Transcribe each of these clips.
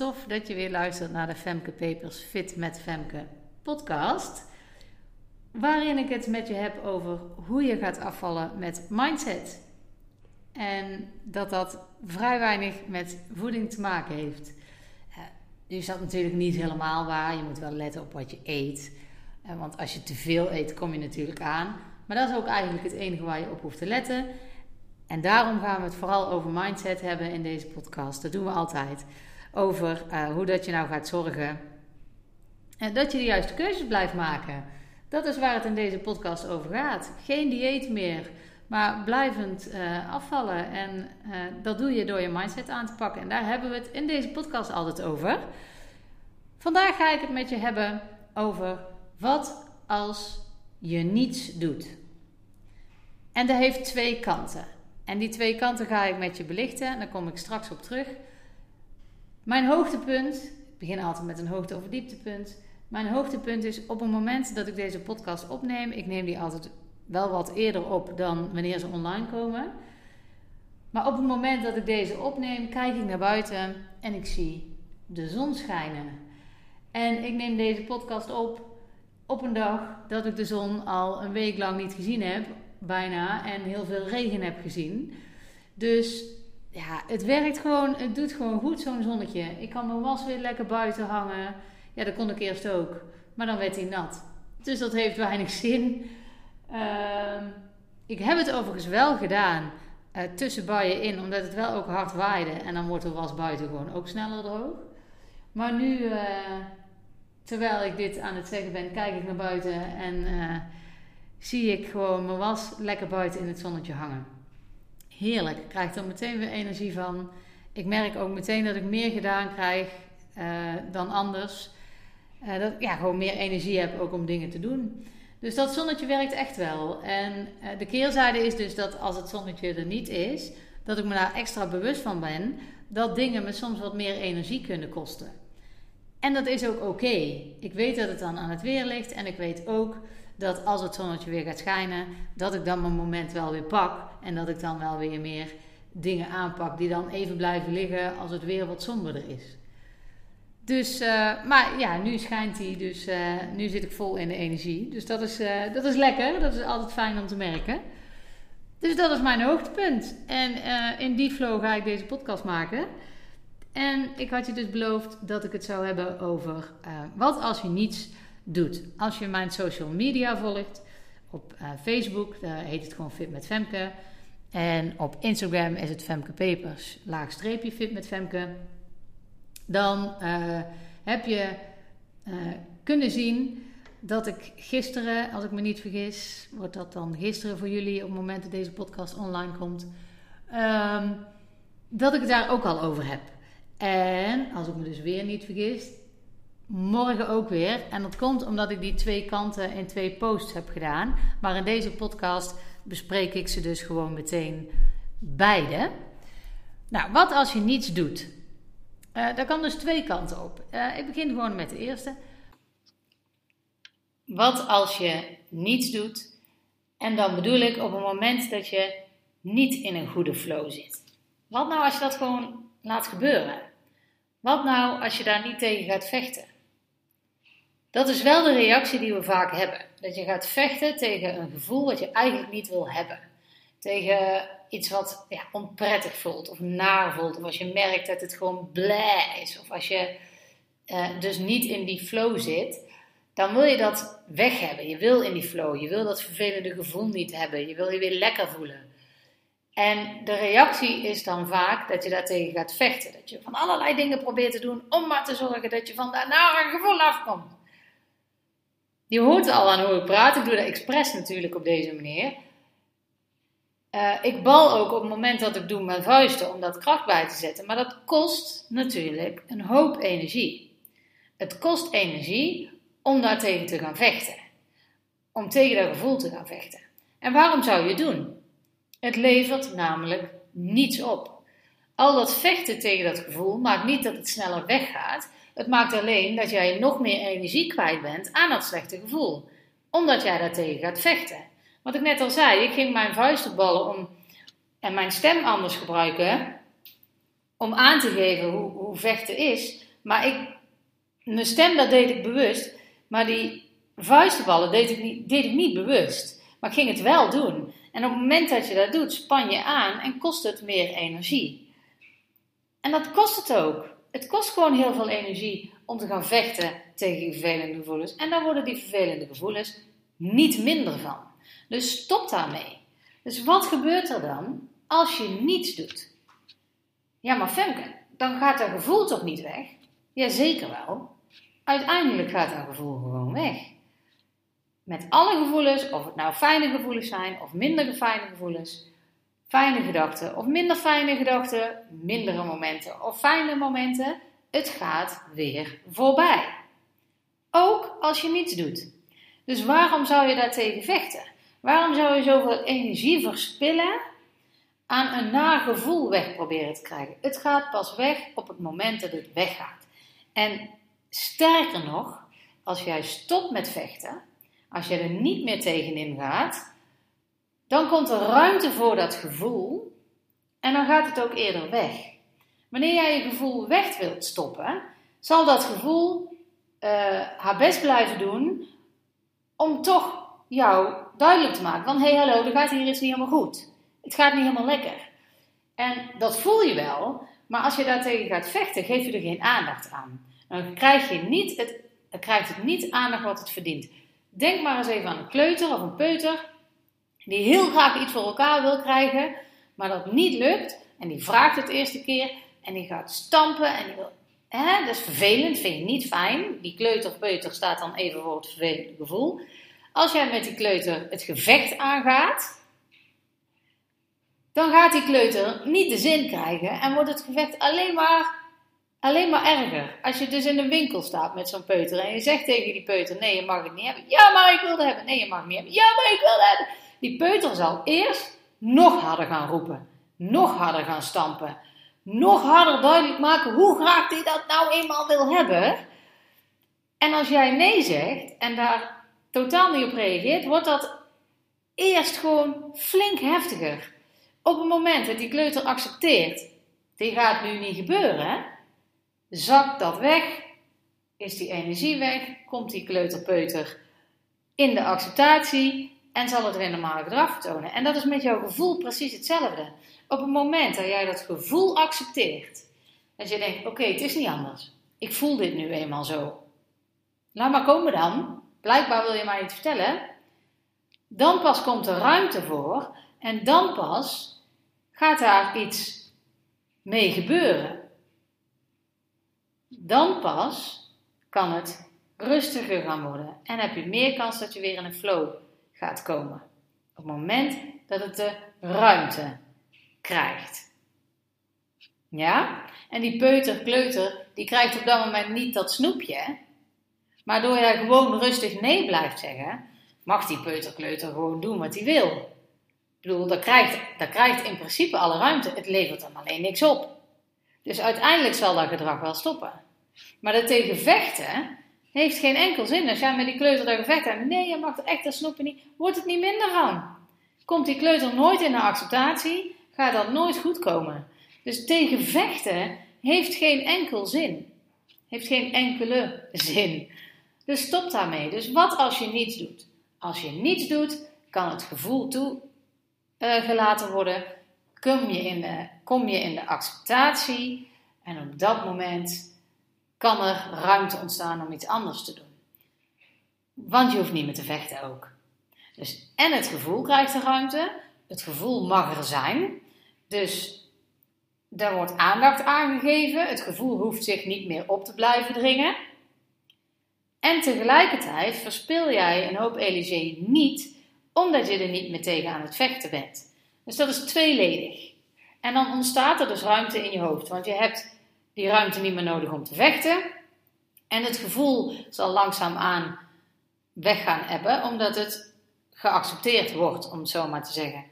tof dat je weer luistert naar de Femke Papers Fit met Femke podcast. Waarin ik het met je heb over hoe je gaat afvallen met mindset. En dat dat vrij weinig met voeding te maken heeft. Nu is dat natuurlijk niet helemaal waar. Je moet wel letten op wat je eet. Want als je te veel eet, kom je natuurlijk aan. Maar dat is ook eigenlijk het enige waar je op hoeft te letten. En daarom gaan we het vooral over mindset hebben in deze podcast. Dat doen we altijd. Over uh, hoe dat je nou gaat zorgen en dat je de juiste keuzes blijft maken. Dat is waar het in deze podcast over gaat. Geen dieet meer, maar blijvend uh, afvallen. En uh, dat doe je door je mindset aan te pakken. En daar hebben we het in deze podcast altijd over. Vandaag ga ik het met je hebben over wat als je niets doet. En dat heeft twee kanten. En die twee kanten ga ik met je belichten. En daar kom ik straks op terug. Mijn hoogtepunt, ik begin altijd met een hoogte- of dieptepunt. Mijn hoogtepunt is op het moment dat ik deze podcast opneem. Ik neem die altijd wel wat eerder op dan wanneer ze online komen. Maar op het moment dat ik deze opneem, kijk ik naar buiten en ik zie de zon schijnen. En ik neem deze podcast op op een dag dat ik de zon al een week lang niet gezien heb, bijna, en heel veel regen heb gezien. Dus ja, het werkt gewoon, het doet gewoon goed zo'n zonnetje. Ik kan mijn was weer lekker buiten hangen. Ja, dat kon ik eerst ook, maar dan werd hij nat. Dus dat heeft weinig zin. Uh, ik heb het overigens wel gedaan uh, tussen buien in, omdat het wel ook hard waaide. En dan wordt de was buiten gewoon ook sneller droog. Maar nu, uh, terwijl ik dit aan het zeggen ben, kijk ik naar buiten en uh, zie ik gewoon mijn was lekker buiten in het zonnetje hangen. Heerlijk, ik krijg er meteen weer energie van. Ik merk ook meteen dat ik meer gedaan krijg uh, dan anders. Uh, dat ik ja, gewoon meer energie heb ook om dingen te doen. Dus dat zonnetje werkt echt wel. En uh, de keerzijde is dus dat als het zonnetje er niet is, dat ik me daar extra bewust van ben dat dingen me soms wat meer energie kunnen kosten. En dat is ook oké. Ik weet dat het dan aan het weer ligt en ik weet ook dat als het zonnetje weer gaat schijnen, dat ik dan mijn moment wel weer pak en dat ik dan wel weer meer dingen aanpak die dan even blijven liggen als het weer wat somberder is. Dus, uh, maar ja, nu schijnt hij, dus uh, nu zit ik vol in de energie. Dus dat is, uh, dat is lekker, dat is altijd fijn om te merken. Dus dat is mijn hoogtepunt. En in die flow ga ik deze podcast maken. En ik had je dus beloofd dat ik het zou hebben over wat als je niets doet. Als je mijn social media volgt, op Facebook, daar heet het gewoon Fit met Femke. En op Instagram is het Femke Papers, laagstreepje Fit met Femke dan uh, heb je kunnen zien dat ik gisteren, als ik me niet vergis, wordt dat dan gisteren voor jullie op het moment dat deze podcast online komt, um, dat ik het daar ook al over heb. En als ik me dus weer niet vergis, morgen ook weer. En dat komt omdat ik die twee kanten in twee posts heb gedaan. Maar in deze podcast bespreek ik ze dus gewoon meteen beide. Nou, wat als je niets doet? Uh, daar kan dus twee kanten op. Uh, ik begin gewoon met de eerste. Wat als je niets doet? En dan bedoel ik op het moment dat je niet in een goede flow zit. Wat nou als je dat gewoon laat gebeuren? Wat nou als je daar niet tegen gaat vechten? Dat is wel de reactie die we vaak hebben. Dat je gaat vechten tegen een gevoel wat je eigenlijk niet wil hebben. Tegen iets wat ja, onprettig voelt of naar voelt. Of als je merkt dat het gewoon blij is. Of als je uh, dus niet in die flow zit. Dan wil je dat weg hebben. Je wil in die flow. Je wil dat vervelende gevoel niet hebben. Je wil je weer lekker voelen. En de reactie is dan vaak dat je daartegen gaat vechten. Dat je van allerlei dingen probeert te doen om maar te zorgen dat je van daar naar een gevoel afkomt. Je hoort al aan hoe ik praat. Ik doe dat expres natuurlijk op deze manier. Uh, ik bal ook op het moment dat ik doe mijn vuisten om dat kracht bij te zetten. Maar dat kost natuurlijk een hoop energie. Het kost energie om daartegen te gaan vechten. Om tegen dat gevoel te gaan vechten. En waarom zou je doen? Het levert namelijk niets op. Al dat vechten tegen dat gevoel maakt niet dat het sneller weggaat. Het maakt alleen dat jij nog meer energie kwijt bent aan dat slechte gevoel. Omdat jij daartegen gaat vechten. Wat ik net al zei, ik ging mijn vuisten ballen om, en mijn stem anders gebruiken. om aan te geven hoe, hoe vechten is. Maar ik, mijn stem, dat deed ik bewust. Maar die vuistenballen deed ik niet, deed ik niet bewust. Maar ik ging het wel doen. En op het moment dat je dat doet, span je aan en kost het meer energie. En dat kost het ook. Het kost gewoon heel veel energie om te gaan vechten tegen die vervelende gevoelens. En dan worden die vervelende gevoelens niet minder van. Dus stop daarmee. Dus wat gebeurt er dan als je niets doet? Ja, maar Femke, dan gaat dat gevoel toch niet weg? Jazeker wel. Uiteindelijk gaat dat gevoel gewoon weg. Met alle gevoelens, of het nou fijne gevoelens zijn of minder fijne gevoelens, fijne gedachten of minder fijne gedachten, mindere momenten of fijne momenten, het gaat weer voorbij. Ook als je niets doet. Dus waarom zou je daartegen vechten? Waarom zou je zoveel energie verspillen aan een nagevoel weg proberen te krijgen? Het gaat pas weg op het moment dat het weggaat. En sterker nog, als jij stopt met vechten, als je er niet meer tegenin gaat, dan komt er ruimte voor dat gevoel en dan gaat het ook eerder weg. Wanneer jij je gevoel weg wilt stoppen, zal dat gevoel uh, haar best blijven doen om toch jou duidelijk te maken van hé hey, hallo, er gaat hier iets niet helemaal goed. Het gaat niet helemaal lekker. En dat voel je wel, maar als je daartegen gaat vechten, geef je er geen aandacht aan. Dan krijg je niet het, krijgt het niet aandacht wat het verdient. Denk maar eens even aan een kleuter of een peuter die heel graag iets voor elkaar wil krijgen, maar dat niet lukt. En die vraagt het eerste keer en die gaat stampen en die wil. Hè, dat is vervelend, vind je niet fijn. Die kleuter of peuter staat dan even voor het vervelende gevoel. Als jij met die kleuter het gevecht aangaat, dan gaat die kleuter niet de zin krijgen en wordt het gevecht alleen maar, alleen maar erger. Als je dus in een winkel staat met zo'n peuter en je zegt tegen die peuter: Nee, je mag het niet hebben. Ja, maar ik wil het hebben. Nee, je mag het niet hebben. Ja, maar ik wil het hebben. Die peuter zal eerst nog harder gaan roepen, nog harder gaan stampen, nog harder duidelijk maken hoe graag hij dat nou eenmaal wil hebben. En als jij nee zegt en daar totaal niet op reageert, wordt dat eerst gewoon flink heftiger. Op het moment dat die kleuter accepteert, dit gaat nu niet gebeuren, zakt dat weg, is die energie weg, komt die kleuterpeuter in de acceptatie en zal het weer normaal gedrag vertonen. En dat is met jouw gevoel precies hetzelfde. Op het moment dat jij dat gevoel accepteert, dat je denkt: oké, het is niet anders. Ik voel dit nu eenmaal zo. Laat maar komen dan. Blijkbaar wil je mij iets vertellen. Dan pas komt er ruimte voor en dan pas gaat daar iets mee gebeuren. Dan pas kan het rustiger gaan worden en heb je meer kans dat je weer in een flow gaat komen. Op het moment dat het de ruimte krijgt. Ja? En die peuter, kleuter, die krijgt op dat moment niet dat snoepje. Maar door jij gewoon rustig nee blijft zeggen, mag die peuter, kleuter gewoon doen wat hij wil. Ik bedoel, dat krijgt, dat krijgt in principe alle ruimte. Het levert hem alleen niks op. Dus uiteindelijk zal dat gedrag wel stoppen. Maar dat vechten, heeft geen enkel zin. Als jij met die kleuter daar gevecht hebt, nee, je mag er echt dat snoepen niet, wordt het niet minder van. Komt die kleuter nooit in de acceptatie, gaat dat nooit goed komen. Dus tegen vechten heeft geen enkel zin. Heeft geen enkele zin. Dus stop daarmee. Dus wat als je niets doet? Als je niets doet, kan het gevoel toegelaten uh, worden. Kom je, in de, kom je in de acceptatie en op dat moment kan er ruimte ontstaan om iets anders te doen. Want je hoeft niet meer te vechten ook. Dus en het gevoel krijgt de ruimte, het gevoel mag er zijn. Dus daar wordt aandacht aangegeven. Het gevoel hoeft zich niet meer op te blijven dringen. En tegelijkertijd verspil jij een hoop energie niet, omdat je er niet meer tegen aan het vechten bent. Dus dat is tweeledig. En dan ontstaat er dus ruimte in je hoofd, want je hebt die ruimte niet meer nodig om te vechten. En het gevoel zal langzaamaan weg gaan hebben, omdat het geaccepteerd wordt, om het zo maar te zeggen.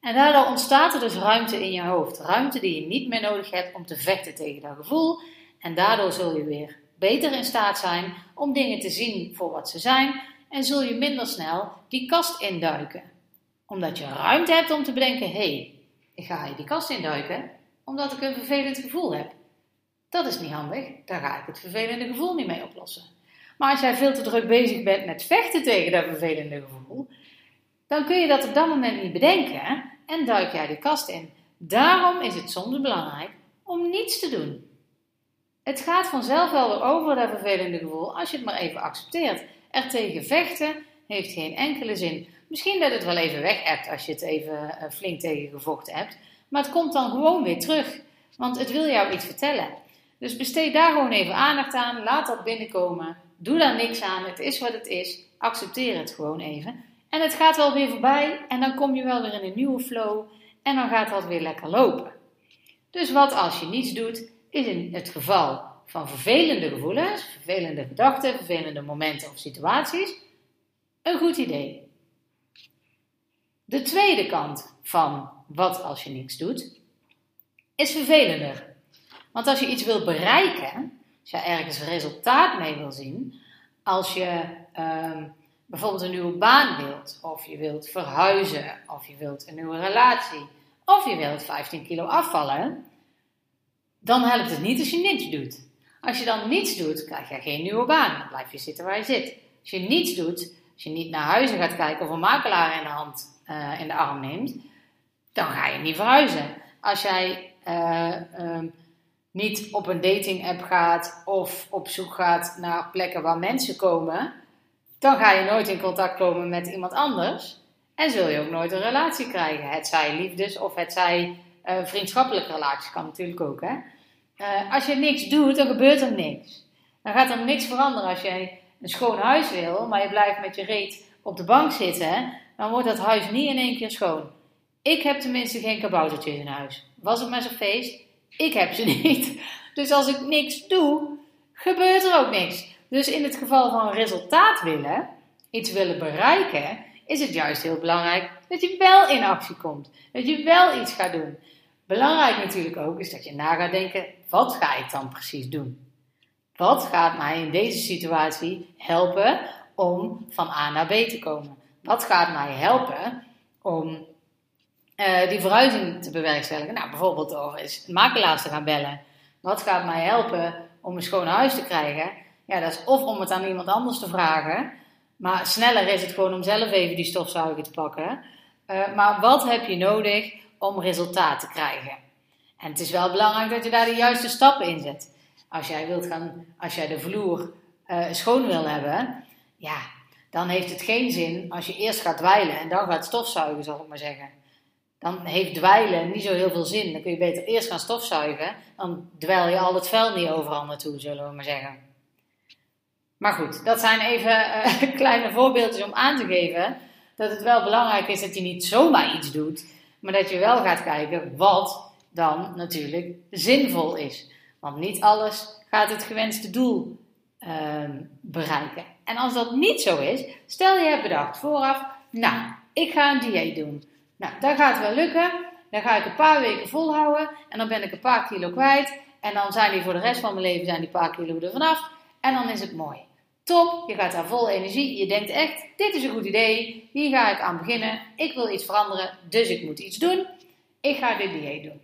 En daardoor ontstaat er dus ruimte in je hoofd. Ruimte die je niet meer nodig hebt om te vechten tegen dat gevoel. En daardoor zul je weer beter in staat zijn om dingen te zien voor wat ze zijn. En zul je minder snel die kast induiken. Omdat je ruimte hebt om te bedenken: hé, hey, ik ga hier die kast induiken. omdat ik een vervelend gevoel heb. Dat is niet handig, daar ga ik het vervelende gevoel niet mee oplossen. Maar als jij veel te druk bezig bent met vechten tegen dat vervelende gevoel, dan kun je dat op dat moment niet bedenken en duik jij de kast in. Daarom is het soms belangrijk om niets te doen. Het gaat vanzelf wel weer over dat vervelende gevoel als je het maar even accepteert. Er tegen vechten heeft geen enkele zin. Misschien dat het wel even weg hebt als je het even eh, flink tegen gevochten hebt, maar het komt dan gewoon weer terug, want het wil jou iets vertellen. Dus besteed daar gewoon even aandacht aan, laat dat binnenkomen, doe daar niks aan, het is wat het is, accepteer het gewoon even. En het gaat wel weer voorbij en dan kom je wel weer in een nieuwe flow en dan gaat dat weer lekker lopen. Dus wat als je niets doet, is in het geval van vervelende gevoelens, vervelende gedachten, vervelende momenten of situaties, een goed idee. De tweede kant van wat als je niks doet, is vervelender. Want als je iets wil bereiken, als je ergens resultaat mee wil zien, als je ehm, bijvoorbeeld een nieuwe baan wilt, of je wilt verhuizen, of je wilt een nieuwe relatie, of je wilt 15 kilo afvallen, dan helpt het niet als je niets doet. Als je dan niets doet, krijg je geen nieuwe baan. Dan blijf je zitten waar je zit. Als je niets doet, als je niet naar huizen gaat kijken of een makelaar in de hand uh, in de arm neemt, dan ga je niet verhuizen. Als jij uh, um, niet op een dating app gaat of op zoek gaat naar plekken waar mensen komen, dan ga je nooit in contact komen met iemand anders. En zul je ook nooit een relatie krijgen. Het zij liefdes of het zij uh, vriendschappelijke relaties kan natuurlijk ook. Hè? Uh, als je niks doet, dan gebeurt er niks. Dan gaat er niks veranderen. Als jij een schoon huis wil, maar je blijft met je reet op de bank zitten, dan wordt dat huis niet in één keer schoon. Ik heb tenminste geen kaboutertjes in huis. Was het maar zo'n feest? Ik heb ze niet. Dus als ik niks doe, gebeurt er ook niks. Dus in het geval van resultaat willen, iets willen bereiken, is het juist heel belangrijk dat je wel in actie komt. Dat je wel iets gaat doen. Belangrijk natuurlijk ook is dat je na gaat denken: wat ga ik dan precies doen? Wat gaat mij in deze situatie helpen om van A naar B te komen? Wat gaat mij helpen om uh, die verhuizing te bewerkstelligen? Nou, bijvoorbeeld door eens makelaars te gaan bellen. Wat gaat mij helpen om een schoon huis te krijgen? Ja, dat is of om het aan iemand anders te vragen. Maar sneller is het gewoon om zelf even die stofzuiger te pakken. Uh, maar wat heb je nodig om resultaat te krijgen? En het is wel belangrijk dat je daar de juiste stappen in zet. Als jij, wilt gaan, als jij de vloer uh, schoon wil hebben, ja, dan heeft het geen zin als je eerst gaat dweilen en dan gaat stofzuigen, zal ik maar zeggen. Dan heeft dweilen niet zo heel veel zin. Dan kun je beter eerst gaan stofzuigen, dan dweil je al het vuil niet overal naartoe, zullen we maar zeggen. Maar goed, dat zijn even uh, kleine voorbeeldjes om aan te geven dat het wel belangrijk is dat je niet zomaar iets doet, maar dat je wel gaat kijken wat dan natuurlijk zinvol is. Want niet alles gaat het gewenste doel uh, bereiken. En als dat niet zo is, stel je hebt bedacht vooraf, nou, ik ga een dieet doen. Nou, dat gaat wel lukken. Dan ga ik een paar weken volhouden en dan ben ik een paar kilo kwijt. En dan zijn die voor de rest van mijn leven zijn die paar kilo er vanaf. En dan is het mooi. Top, je gaat daar vol energie. Je denkt echt, dit is een goed idee. Hier ga ik aan beginnen. Ik wil iets veranderen, dus ik moet iets doen. Ik ga dit dieet doen.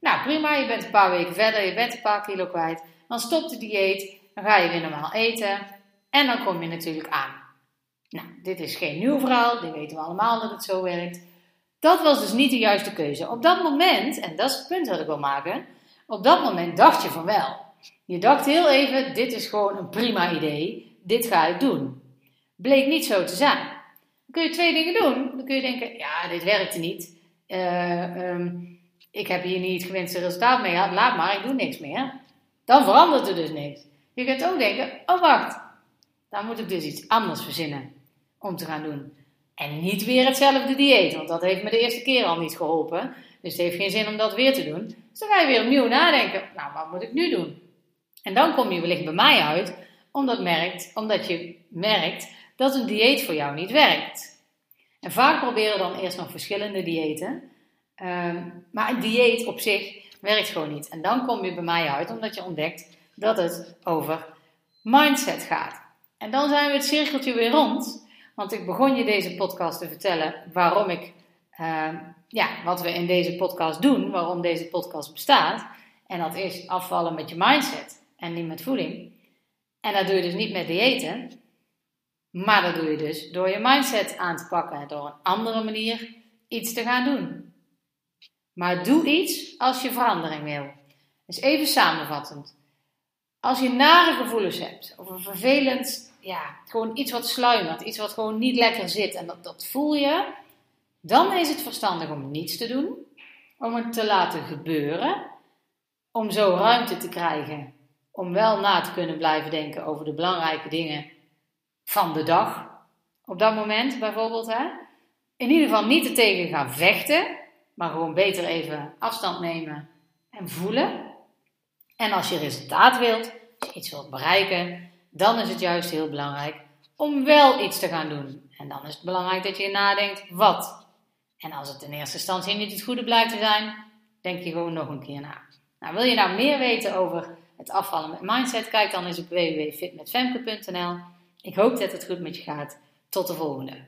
Nou, prima, je bent een paar weken verder, je bent een paar kilo kwijt. Dan stopt de dieet, dan ga je weer normaal eten. En dan kom je natuurlijk aan. Nou, dit is geen nieuw verhaal, dit weten we allemaal dat het zo werkt. Dat was dus niet de juiste keuze. Op dat moment, en dat is het punt dat ik wil maken, op dat moment dacht je van wel. Je dacht heel even, dit is gewoon een prima idee, dit ga ik doen. Bleek niet zo te zijn. Dan kun je twee dingen doen. Dan kun je denken, ja, dit werkte niet. Uh, um, ik heb hier niet het gewenste resultaat mee gehad, laat maar, ik doe niks meer. Dan verandert er dus niks. Je kunt ook denken, oh wacht, dan moet ik dus iets anders verzinnen om te gaan doen. En niet weer hetzelfde dieet, want dat heeft me de eerste keer al niet geholpen. Dus het heeft geen zin om dat weer te doen. Dus dan ga je weer opnieuw nadenken, nou wat moet ik nu doen? En dan kom je wellicht bij mij uit, omdat, merkt, omdat je merkt dat een dieet voor jou niet werkt. En vaak proberen dan eerst nog verschillende diëten. Um, maar een dieet op zich werkt gewoon niet. En dan kom je bij mij uit omdat je ontdekt dat het over mindset gaat. En dan zijn we het cirkeltje weer rond. Want ik begon je deze podcast te vertellen waarom ik ehm, ja, wat we in deze podcast doen, waarom deze podcast bestaat. En dat is afvallen met je mindset en niet met voeding. En dat doe je dus niet met diëten, maar dat doe je dus door je mindset aan te pakken, door een andere manier iets te gaan doen. Maar doe iets als je verandering wil. Dus even samenvattend. Als je nare gevoelens hebt, of een vervelend, ja, gewoon iets wat sluimert, iets wat gewoon niet lekker zit en dat, dat voel je, dan is het verstandig om niets te doen, om het te laten gebeuren, om zo ruimte te krijgen om wel na te kunnen blijven denken over de belangrijke dingen van de dag. Op dat moment bijvoorbeeld. Hè? In ieder geval niet er tegen gaan vechten, maar gewoon beter even afstand nemen en voelen. En als je resultaat wilt, als je iets wilt bereiken, dan is het juist heel belangrijk om wel iets te gaan doen. En dan is het belangrijk dat je nadenkt wat. En als het in eerste instantie niet het goede blijkt te zijn, denk je gewoon nog een keer na. Nou, wil je nou meer weten over het afvallen met mindset? Kijk dan eens op www.fitmetfemke.nl. Ik hoop dat het goed met je gaat. Tot de volgende.